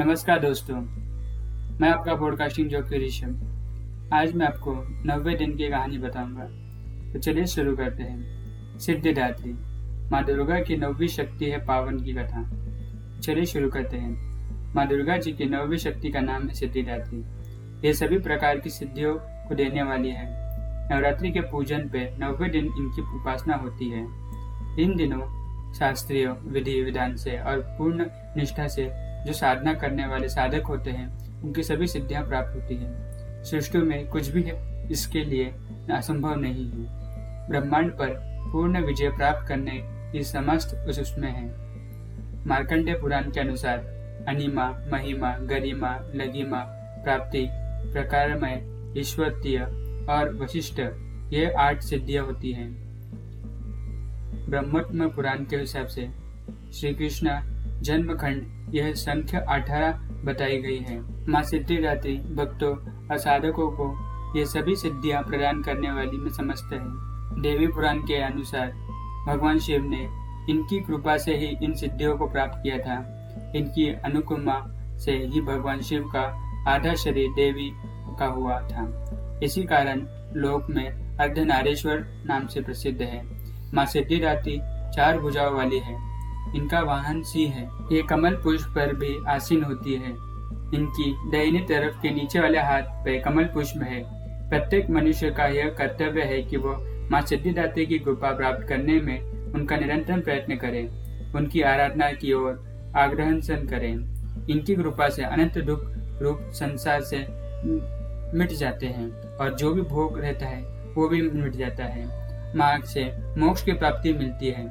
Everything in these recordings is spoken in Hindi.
नमस्कार दोस्तों, मैं आपका पॉडकास्टिंग जोकी ऋषभ आज मैं आपको नब्बे दिन की कहानी बताऊँगा। तो चलिए शुरू करते हैं। सिद्धिदात्री, माँ दुर्गा की नौवीं शक्ति है पावन की कथा। चलिए शुरू करते हैं। माँ दुर्गा जी की नौवीं शक्ति का नाम है सिद्धिदात्री। ये सभी प्रकार की सिद्धियों को देने वाली है। नवरात्रि के पूजन पे नब्बे दिन इनकी उपासना होती है। इन दिनों शास्त्रीय विधि विधान से और पूर्ण निष्ठा से जो साधना करने वाले साधक होते हैं, उनकी सभी सिद्धियाँ प्राप्त होती है। सृष्टि में कुछ भी इसके लिए असंभव नहीं है। ब्रह्मांड पर पूर्ण विजय प्राप्त करने की समस्त उसमें है। मार्कंडे पुराण के अनुसार, अनिमा, महिमा, गरिमा, लगिमा, प्राप्ति, प्रकारमय ईश्वरीय और वशिष्ठ ये आठ सिद्धियाँ होती हैं। ब्रह्मोत्म पुराण के हिसाब से श्री कृष्ण जन्म खंड यह संख्या अठारह बताई गई है। माँ सिद्धिदात्री भक्तों और साधकों को ये सभी सिद्धियाँ प्रदान करने वाली में समझते हैं। देवी पुराण के अनुसार भगवान शिव ने इनकी कृपा से ही इन सिद्धियों को प्राप्त किया था। इनकी अनुकुमा से ही भगवान शिव का आधा शरीर देवी का हुआ था। इसी कारण लोक में अर्धनारेश्वर नाम से प्रसिद्ध है। माँ सिद्धिदात्री चार भुजाओं वाली है। इनका वाहन सिंह है। ये कमल पुष्प पर भी आसीन होती है। इनकी दाहिनी तरफ़ के नीचे वाले हाथ पे कमल पुष्प है। प्रत्येक मनुष्य का यह कर्तव्य है कि वो माँ सिद्धिदात्री की कृपा प्राप्त करने में उनका निरंतर प्रयत्न करें। उनकी आराधना की ओर आग्रहन करें। इनकी कृपा से अनंत दुख रूप संसार से मिट जाते हैं और जो भी भोग रहता है, वो भी मिट जाता है। माँ से मोक्ष की प्राप्ति मिलती है।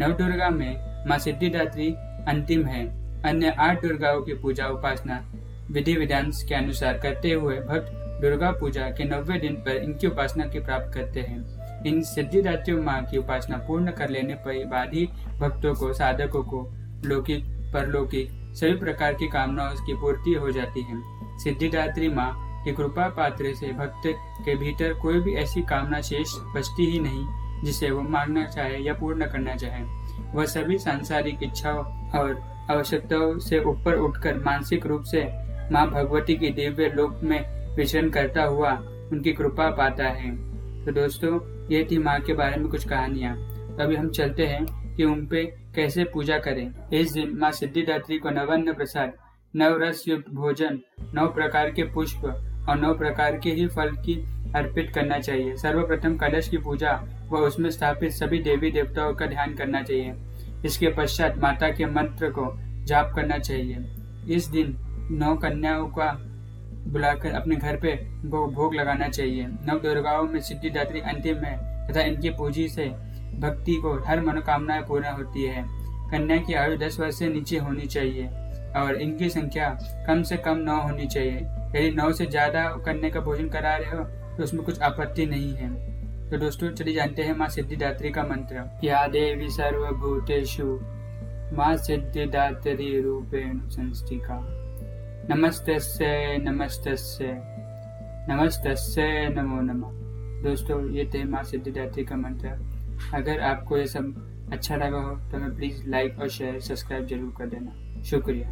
नव दुर्गा में माँ सिद्धिदात्री अंतिम है। अन्य आठ दुर्गाओं की पूजा उपासना विधि विधान के अनुसार करते हुए भक्त दुर्गा पूजा के नब्बे दिन पर इनकी उपासना की प्राप्त करते हैं। इन सिद्धिदात्री माँ की उपासना पूर्ण कर लेने पर बाद ही भक्तों को, साधकों को, लौकिक, परलौकिक सभी प्रकार की कामनाओं की पूर्ति हो जाती है। सिद्धिदात्री माँ की कृपा पात्र से भक्त के भीतर कोई भी ऐसी कामना शेष बचती ही नहीं, जिसे वो मांगना चाहे या पूर्ण करना चाहे। वह सभी सांसारिक इच्छाओं और आवश्यकताओं से ऊपर उठकर मानसिक रूप से माँ भगवती की दिव्य लोक में विचरण करता हुआ उनकी कृपा पाता है। तो दोस्तों, ये थी माँ के बारे में कुछ कहानियाँ। अभी हम चलते हैं कि उन पे कैसे पूजा करें। इस दिन माँ सिद्धिदात्री को नवन्न प्रसाद, नवरस युक्त भोजन, नौ प्रकार के पुष्प और नौ प्रकार के ही फल की अर्पित करना चाहिए। सर्वप्रथम कलश की पूजा व उसमें स्थापित सभी देवी देवताओं का ध्यान करना चाहिए। इसके पश्चात माता के मंत्र को जाप करना चाहिए। इस दिन नौ कन्याओं का बुलाकर अपने घर पे भोग लगाना चाहिए। नव दुर्गाओं में सिद्धिदात्री अंतिम है, तथा इनकी पूजी से भक्ति को हर मनोकामनाएँ पूर्ण होती है। कन्या की आयु दस वर्ष से नीचे होनी चाहिए, और इनकी संख्या कम से कम नौ होनी चाहिए। यदि नौ से ज़्यादा कन्या का भोजन करा रहे हो तो उसमें कुछ आपत्ति नहीं है। तो दोस्तों, चलिए जानते हैं माँ सिद्धिदात्री का मंत्र। या देवी सर्वभूतेषु माँ सिद्धिदात्री रूपेण संस्थिका। नमस्तस्य नमस्तस्य नमस्तस्य नमो नमः। दोस्तों, ये थे माँ सिद्धिदात्री का मंत्र। अगर आपको ये सब अच्छा लगा हो तो हमें प्लीज़ लाइक और शेयर सब्सक्राइब ज़रूर कर देना। शुक्रिया।